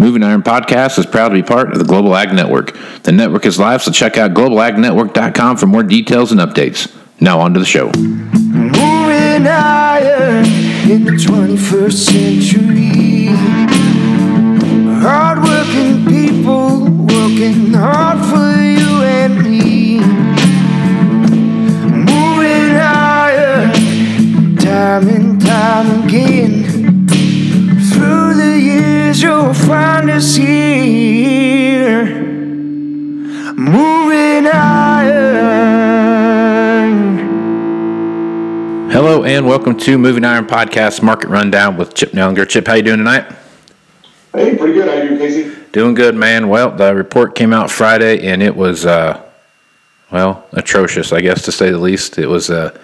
Moving Iron Podcast is proud to be part of the Global Ag Network. The network is live, so check out globalagnetwork.com for more details and updates. Now on to the show. Moving iron in the 21st century. Hardworking people working hard for you and me. Moving iron time and time again. Through the years, you'll find us here. Moving iron. Hello and welcome to Moving Iron Podcast Market Rundown with Chip Nellinger. Chip, how you doing tonight? Hey, pretty good. How you doing, Casey? Doing good, man. Well, the report came out Friday and it was, uh, well, atrocious, I guess to say the least. It was uh,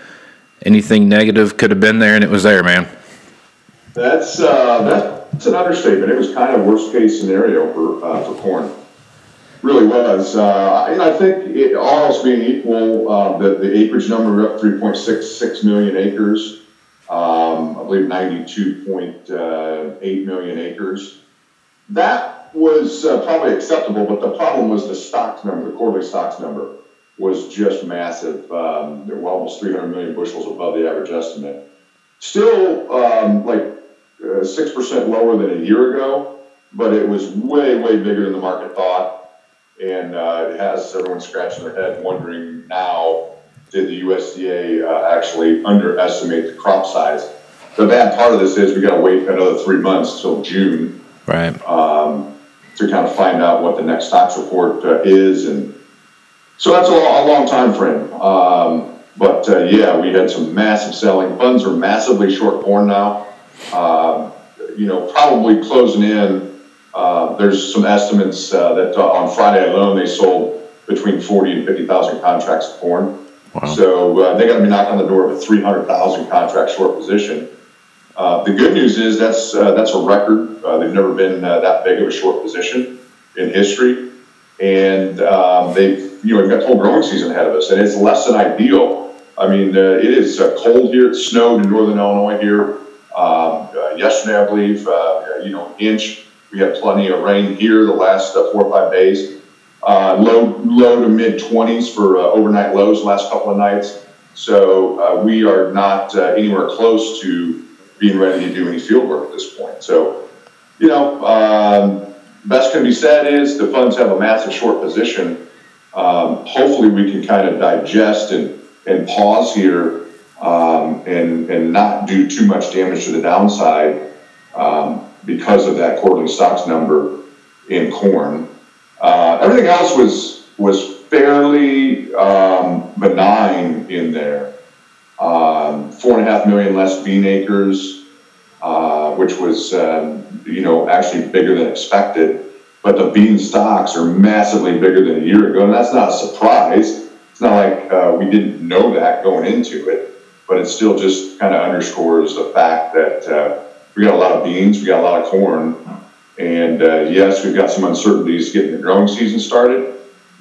anything negative could have been there, and it was there, man. That's uh, that's an understatement. It was kind of worst case scenario for uh, for corn. Really was. Uh, and I think it, all else being equal, uh, the the acreage number up 3.66 million acres. Um, I believe 92.8 million acres. That was uh, probably acceptable, but the problem was the stocks number, the quarterly stocks number, was just massive. Um, almost 300 million bushels above the average estimate. Still, um, like uh, six percent lower than a year ago, but it was way, way bigger than the market thought, and uh, it has everyone scratching their head, wondering now did the USDA uh, actually underestimate the crop size? The bad part of this is we got to wait another three months till June Right. um, to kind of find out what the next stocks report uh, is, and so that's a, a long time frame. Um, but uh, yeah, we had some massive selling. Funds are massively short corn now. Um, you know, probably closing in. Uh, there's some estimates uh, that uh, on Friday alone they sold between 40 and 50 thousand contracts of corn. Wow. So uh, they got to be knocking on the door of a 300,000 contract short position. Uh, the good news is that's uh, that's a record. Uh, they've never been uh, that big of a short position in history, and um, they've you know we've got the whole growing season ahead of us, and it's less than ideal. I mean, uh, it is uh, cold here. It snowed in northern Illinois here um, uh, yesterday, I believe. Uh, you know, inch. We had plenty of rain here the last uh, four or five days. Uh, low low to mid 20s for uh, overnight lows last couple of nights. So uh, we are not uh, anywhere close to being ready to do any field work at this point. So, you know, um, best can be said is the funds have a massive short position. Um, hopefully, we can kind of digest and, and pause here um, and, and not do too much damage to the downside um, because of that quarterly stocks number in corn. Uh, everything else was was fairly um, benign in there. Um, four and a half million less bean acres, uh, which was um, you know actually bigger than expected. But the bean stocks are massively bigger than a year ago, and that's not a surprise. It's not like uh, we didn't know that going into it, but it still just kind of underscores the fact that uh, we got a lot of beans, we got a lot of corn, and uh, yes, we've got some uncertainties getting the growing season started,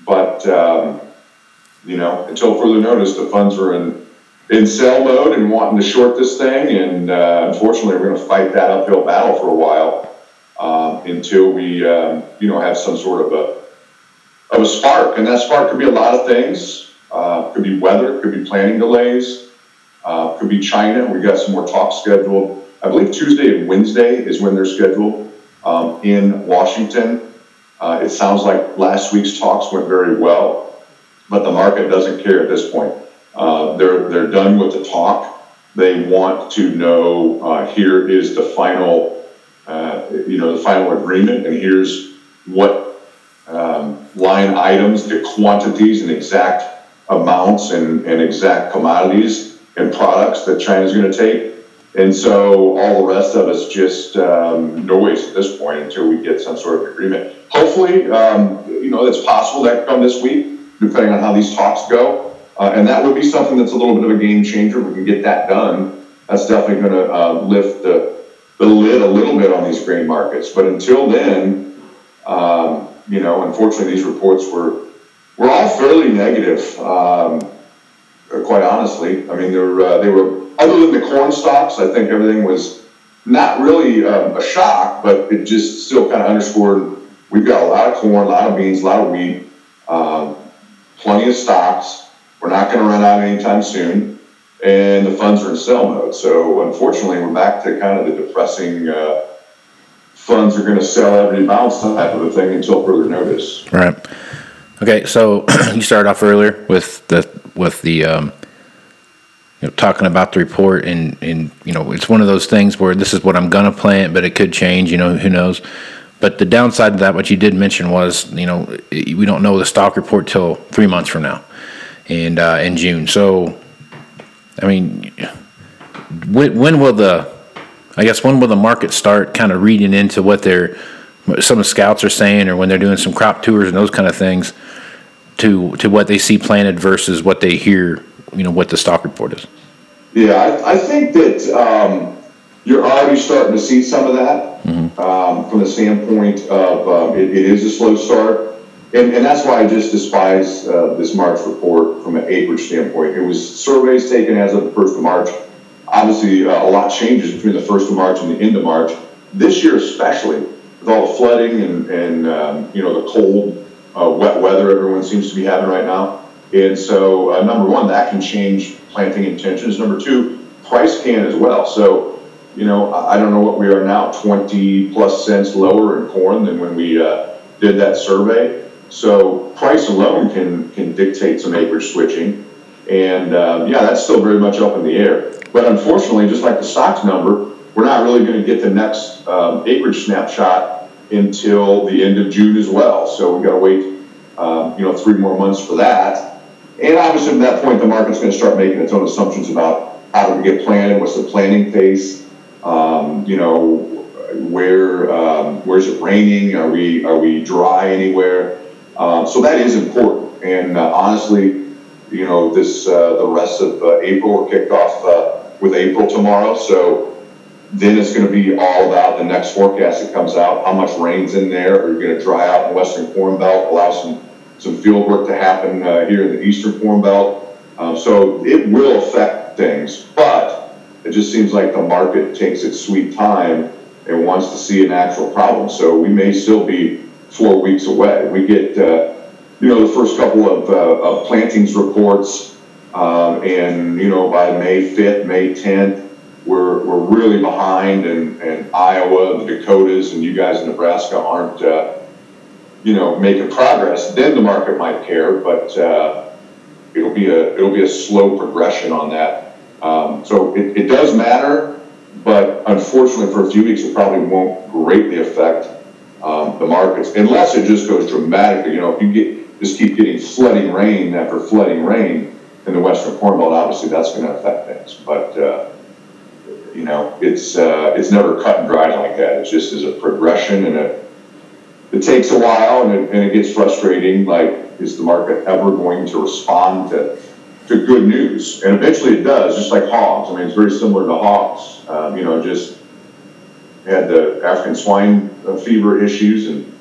but um, you know, until further notice, the funds are in in sell mode and wanting to short this thing, and uh, unfortunately, we're going to fight that uphill battle for a while um, until we, um, you know, have some sort of a of a spark, and that spark could be a lot of things. Uh, could be weather, could be planning delays, uh, could be China. We've got some more talks scheduled. I believe Tuesday and Wednesday is when they're scheduled um, in Washington. Uh, it sounds like last week's talks went very well, but the market doesn't care at this point. Uh, they're they're done with the talk. They want to know uh, here is the final, uh, you know, the final agreement, and here's what um, line items, the quantities and exact amounts and, and exact commodities and products that China's going to take. And so all the rest of it's just um, noise at this point until we get some sort of agreement. Hopefully, um, you know, it's possible that come this week, depending on how these talks go. Uh, and that would be something that's a little bit of a game changer. If we can get that done. That's definitely going to uh, lift the, the lid a little bit on these grain markets. But until then, um, you know, unfortunately, these reports were were all fairly negative. Um, quite honestly, I mean, they were uh, they were other than the corn stocks. I think everything was not really um, a shock, but it just still kind of underscored we've got a lot of corn, a lot of beans, a lot of wheat, um, plenty of stocks. We're not going to run out anytime soon, and the funds are in sell mode. So unfortunately, we're back to kind of the depressing. Uh, funds are going to sell every bounce type of a thing until further notice. Right. Okay, so you started off earlier with the with the um, you know talking about the report and and you know it's one of those things where this is what I'm gonna plant, but it could change. You know who knows. But the downside of that, what you did mention was, you know, we don't know the stock report till three months from now, and uh, in June. So, I mean, when, when will the, I guess, when will the market start kind of reading into what they're, some of the scouts are saying, or when they're doing some crop tours and those kind of things, to to what they see planted versus what they hear, you know, what the stock report is. Yeah, I, I think that um, you're already starting to see some of that Mm-hmm. um, from the standpoint of um, it, it is a slow start. And, and that's why I just despise uh, this March report from an acreage standpoint. It was surveys taken as of the 1st of March. Obviously, uh, a lot changes between the 1st of March and the end of March. This year, especially, with all the flooding and, and um, you know, the cold, uh, wet weather everyone seems to be having right now. And so, uh, number one, that can change planting intentions. Number two, price can as well. So, you know, I don't know what we are now, 20 plus cents lower in corn than when we uh, did that survey. So price alone can, can dictate some acreage switching. And uh, yeah, that's still very much up in the air. But unfortunately, just like the stocks number, we're not really going to get the next um, acreage snapshot until the end of June as well. So we've got to wait, um, you know, three more months for that. And obviously, at that point, the market's going to start making its own assumptions about how do we get planted, what's the planning pace, um, you know, where um, where's it raining? Are we are we dry anywhere? Um, so that is important. And uh, honestly, you know, this uh, the rest of uh, April we're kicked off uh, with April tomorrow. So then it's going to be all about the next forecast that comes out. How much rain's in there? Are you going to dry out in the Western Corn Belt? Allow some some field work to happen uh, here in the Eastern Corn Belt. Um, so it will affect things, but it just seems like the market takes its sweet time and wants to see an actual problem. So we may still be four weeks away. We get, uh, you know, the first couple of, uh, of plantings reports, um, and you know, by May 5th, May 10th, we're, we're really behind, and, and Iowa, the Dakotas, and you guys in Nebraska aren't, uh, you know, making progress. Then the market might care, but uh, it'll be a it'll be a slow progression on that. Um, so it, it does matter, but unfortunately for a few weeks, it probably won't greatly affect um, the markets unless it just goes dramatically. You know, if you get just keep getting flooding rain after flooding rain in the Western Corn Belt, obviously that's going to affect things. But uh, you know, it's uh, it's never cut and dried like that. It's just as a progression, and it it takes a while, and it, and it gets frustrating. Like, is the market ever going to respond to to good news. And eventually it does, just like hogs. I mean, it's very similar to hogs. Um, you know, just had the African swine fever issues, and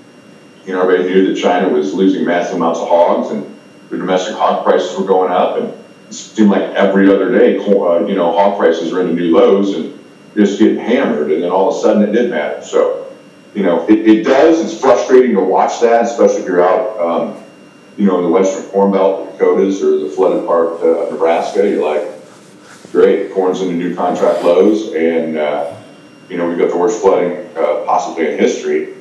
you know, everybody knew that China was losing massive amounts of hogs, and the domestic hog prices were going up, and it seemed like every other day, uh, you know, hog prices are into new lows and just getting hammered, and then all of a sudden it did matter. So, you know, it, it does. It's frustrating to watch that, especially if you're out. Um, you know, in the western corn belt, the Dakotas, or the flooded part uh, of Nebraska, you're like, great, corn's into new contract lows, and, uh, you know, we've got the worst flooding uh, possibly in history.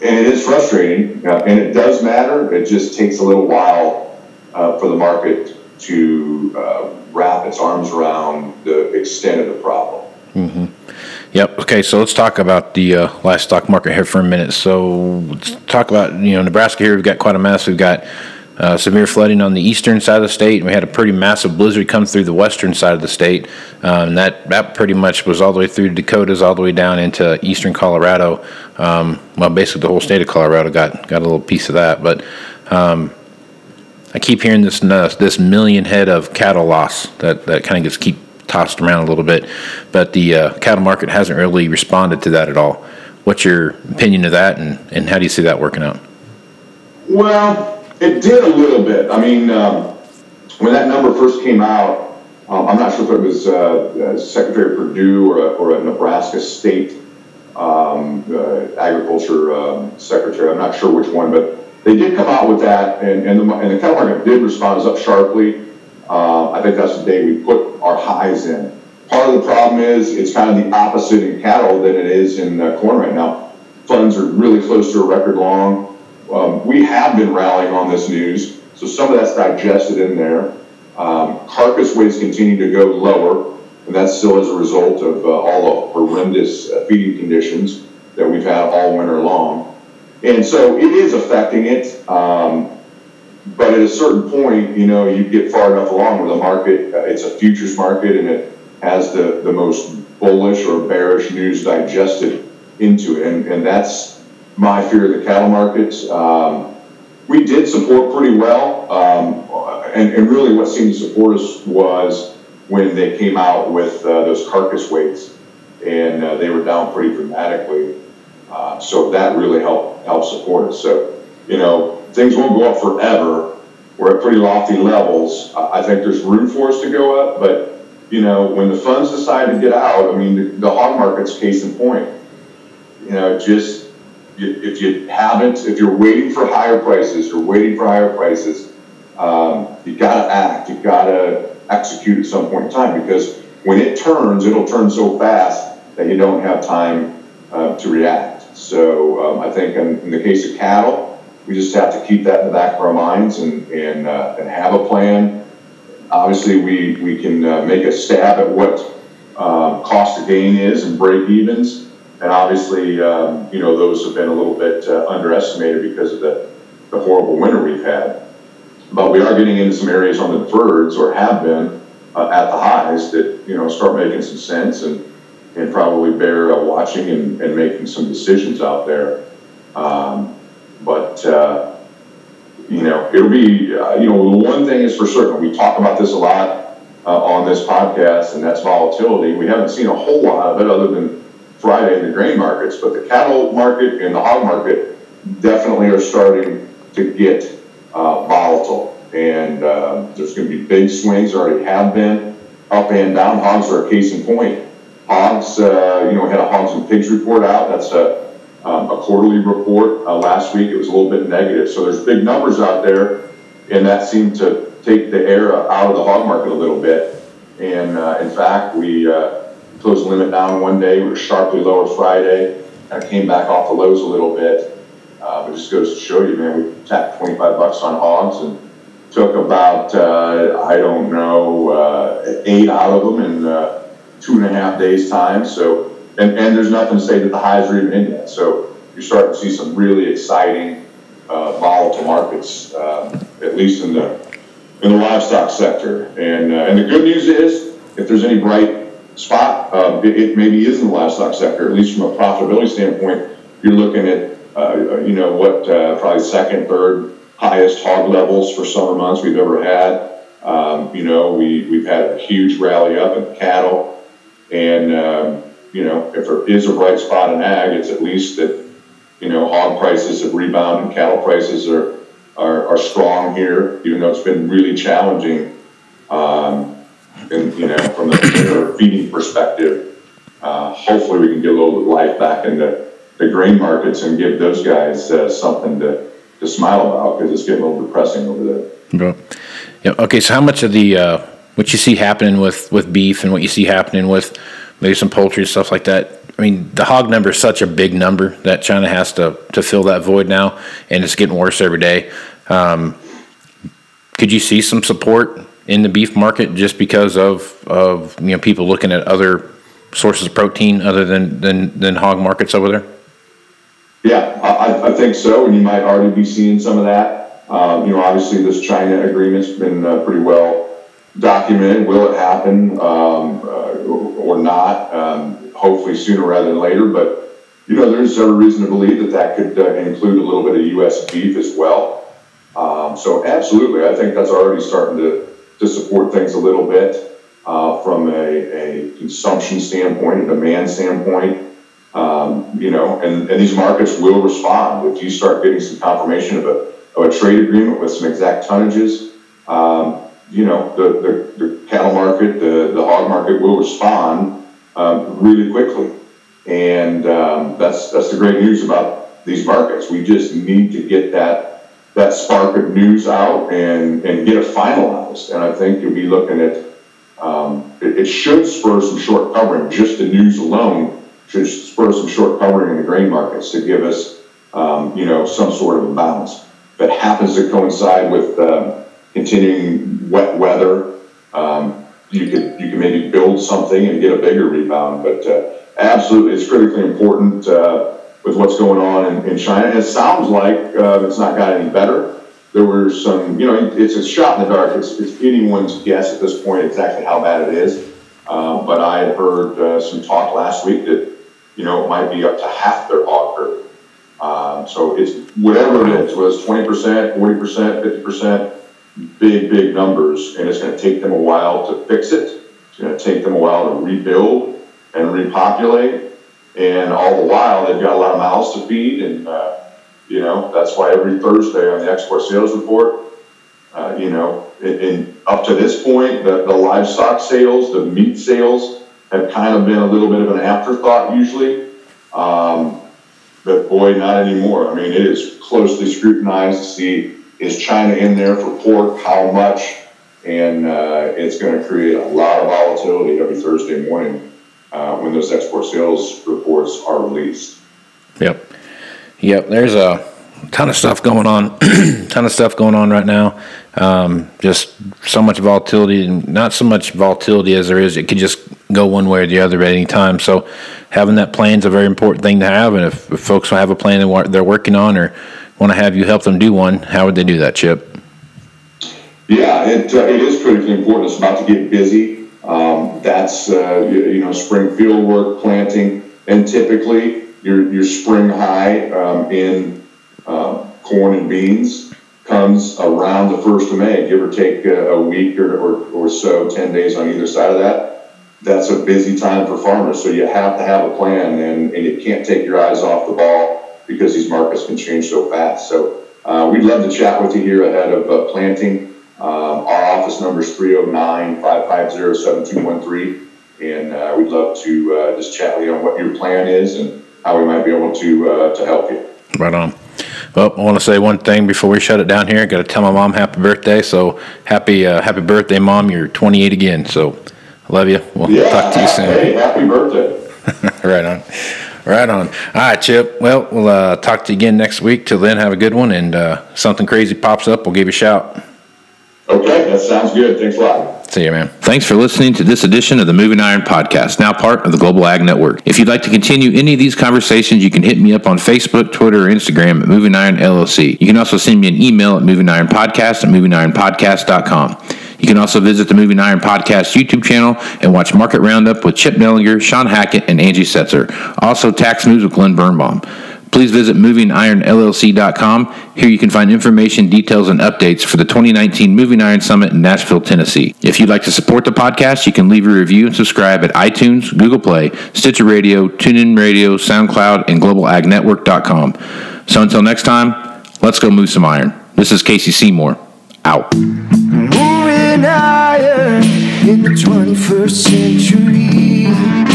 And it is frustrating, uh, and it does matter. It just takes a little while uh, for the market to uh, wrap its arms around the extent of the problem. Mm-hmm. Yep. Okay. So let's talk about the uh, livestock market here for a minute. So let's talk about you know Nebraska here. We've got quite a mess. We've got uh, severe flooding on the eastern side of the state, and we had a pretty massive blizzard come through the western side of the state. Um, that that pretty much was all the way through Dakotas, all the way down into eastern Colorado. Um, well, basically the whole state of Colorado got got a little piece of that. But um, I keep hearing this uh, this million head of cattle loss that that kind of gets keep tossed around a little bit, but the uh, cattle market hasn't really responded to that at all. What's your opinion of that, and, and how do you see that working out? Well, it did a little bit. I mean, um, when that number first came out, Um, I'm not sure if it was uh, uh, Secretary Perdue or a, or a Nebraska State um, uh, Agriculture um, Secretary. I'm not sure which one, but they did come out with that, and, and, the, and the cattle market did respond up sharply. Uh, I think that's the day we put our highs in. Part of the problem is it's kind of the opposite in cattle than it is in uh, corn right now. Funds are really close to a record long. Um, we have been rallying on this news, so some of that's digested in there. Um, carcass weights continue to go lower, and that's still as a result of uh, all the horrendous uh, feeding conditions that we've had all winter long. And so it is affecting it. Um, but at a certain point, you know, you get far enough along where the market, uh, it's a futures market and it has the, the most bullish or bearish news digested into it. And, and that's my fear of the cattle markets. Um, we did support pretty well. Um, and, and, really what seemed to support us was when they came out with uh, those carcass weights and uh, they were down pretty dramatically. Uh, so that really helped help support us. So, you know, things won't go up forever. We're at pretty lofty levels. I think there's room for us to go up, but you know, when the funds decide to get out, I mean, the, the hog market's case in point. You know, just if you haven't, if you're waiting for higher prices, you're waiting for higher prices, um, you gotta act, you gotta execute at some point in time because when it turns, it'll turn so fast that you don't have time uh, to react. So um, I think in, in, the case of cattle, we just have to keep that in the back of our minds and, and, uh, and have a plan. Obviously, we, we can uh, make a stab at what um, cost of gain is and break evens and obviously, um, you know, those have been a little bit uh, underestimated because of the, the horrible winter we've had. But we are getting into some areas on the deferreds, or have been, uh, at the highs that, you know, start making some sense and, and probably bear watching and, and making some decisions out there. Um, but, uh, you know, it'll be, uh, you know, the one thing is for certain, we talk about this a lot uh, on this podcast, and that's volatility. We haven't seen a whole lot of it other than Friday in the grain markets, but the cattle market and the hog market definitely are starting to get uh, volatile. And uh, there's going to be big swings, already have been, up and down. Hogs are a case in point. Hogs, uh, you know, we had a hogs and pigs report out. That's a, um, a quarterly report. Uh, last week it was a little bit negative. So there's big numbers out there, and that seemed to take the air out of the hog market a little bit. And uh, in fact, we uh, closed the limit down one day. We were sharply lower Friday. Kind of came back off the lows a little bit. Uh, but it just goes to show you, man, we tapped 25 bucks on hogs and took about, uh, I don't know, eight out of them uh, two and a half days' time. So, and, and there's nothing to say that the highs are even in yet. So you're starting to see some really exciting, uh, volatile markets, um, at least in the in the livestock sector. And uh, and the good news is, if there's any bright spot. Uh, it, it, maybe is in the livestock sector, at least from a profitability standpoint. You're looking at, uh, you know, what uh, probably second, third highest hog levels for summer months we've ever had. Um, you know, we, we've had a huge rally up in cattle. And, um, you know, if there is a bright spot in ag, it's at least that, you know, hog prices have rebounded cattle prices are, are, are strong here, even though it's been really challenging. Um, and you know, from the feeding perspective, uh, hopefully we can get a little bit of life back into the grain markets and give those guys uh, something to, to smile about because it's getting a little depressing over there. Yeah. Okay. So how much of the uh, what you see happening with with beef and what you see happening with maybe some poultry and stuff like that? I mean, the hog number is such a big number that China has to to fill that void now, and it's getting worse every day. Um, could you see some support in the beef market just because of, of you know people looking at other sources of protein other than than, than hog markets over there? Yeah, I, I think so, and you might already be seeing some of that. Um, you know, obviously this China agreement's been uh, pretty well documented. Will it happen um, uh, or not? Um, hopefully sooner rather than later, but you know, there's every reason to believe that that could uh, include a little bit of U.S. beef as well. Um, so absolutely, I think that's already starting to to support things a little bit uh, from a, a, consumption standpoint, a demand standpoint. Um, you know, and, and these markets will respond if you start getting some confirmation of a, of a trade agreement with some exact tonnages. Um, you know, the, the, the cattle market, the, the hog market will respond um, really quickly. And um, that's, that's the great news about these markets. We just need to get that, that spark of news out and, and get it finalized. And I think you'll be looking at, um, it, it should spur some short covering. Just the news alone should spur some short covering in the grain markets to give us, um, you know, some sort of a balance. That happens to coincide with um, continuing wet weather, um, you could you can maybe build something and get a bigger rebound. But uh, absolutely, it's critically important uh, with what's going on in, in China. it sounds like uh, it's not got any better. There were some, you know, it's a shot in the dark. It's, it's anyone's guess at this point exactly how bad it is. Um, but I had heard uh, some talk last week that, you know, it might be up to half their herd. Um, so it's whatever it is, whether it's 20%, 40%, 50%, big, big numbers, and it's going to take them a while to fix it. It's going to take them a while to rebuild and repopulate, and all the while they've got a lot of mouths to feed, and uh, you know that's why every Thursday on the export sales report, uh, you know, and up to this point, the, the livestock sales, the meat sales have kind of been a little bit of an afterthought usually. Um, but boy, not anymore. I mean, it is closely scrutinized to see is China in there for pork? How much? And uh, it's going to create a lot of volatility every Thursday morning uh, when those export sales reports are released. Yep. Yep. There's a ton of stuff going on, ton of stuff going on right now. Um, just so much volatility, and not so much volatility as there is. It could just go one way or the other at any time. So having that plan is a very important thing to have. And if, if folks have a plan that they're working on or want to have you help them do one, how would they do that, Chip? Yeah, it, uh, it is critically important. It's about to get busy. Um, that's uh, you, you, know spring field work, planting, and typically your your spring high um, in uh, corn and beans comes around the first of May, give or take a, a week or, or, or so, ten days on either side of that. That's a busy time for farmers, so you have to have a plan, and, and you can't take your eyes off the ball because these markets can change so fast. So uh, we'd love to chat with you here ahead of uh, planting. Um, our office number is 309 550 7213. And uh, we'd love to uh, just chat with you on what your plan is and how we might be able to, uh, to help you. Right on. Well, I want to say one thing before we shut it down here. I got to tell my mom happy birthday. So happy uh, happy birthday, mom! You're 28 again. So I love you. We'll yeah, talk to you soon. Hey, happy birthday! right on. Right on. All right, Chip. Well, we'll uh, talk to you again next week. Till then, have a good one. And uh, something crazy pops up, we'll give you a shout. Okay, that sounds good. Thanks a lot. See you, man. Thanks for listening to this edition of the Moving Iron Podcast, now part of the Global Ag Network. If you'd like to continue any of these conversations, you can hit me up on Facebook, Twitter, or Instagram at Moving Iron LLC. You can also send me an email at Moving Iron Podcast at movingironpodcast.com. You can also visit the Moving Iron Podcast YouTube channel and watch Market Roundup with Chip Nellinger, Sean Hackett, and Angie Setzer. Also, Tax News with Glenn Birnbaum. Please visit movingironllc.com. Here you can find information, details, and updates for the 2019 Moving Iron Summit in Nashville, Tennessee. If you'd like to support the podcast, you can leave a review and subscribe at iTunes, Google Play, Stitcher Radio, TuneIn Radio, SoundCloud, and globalagnetwork.com. So until next time, let's go move some iron. This is Casey Seymour. Out in the 21st century.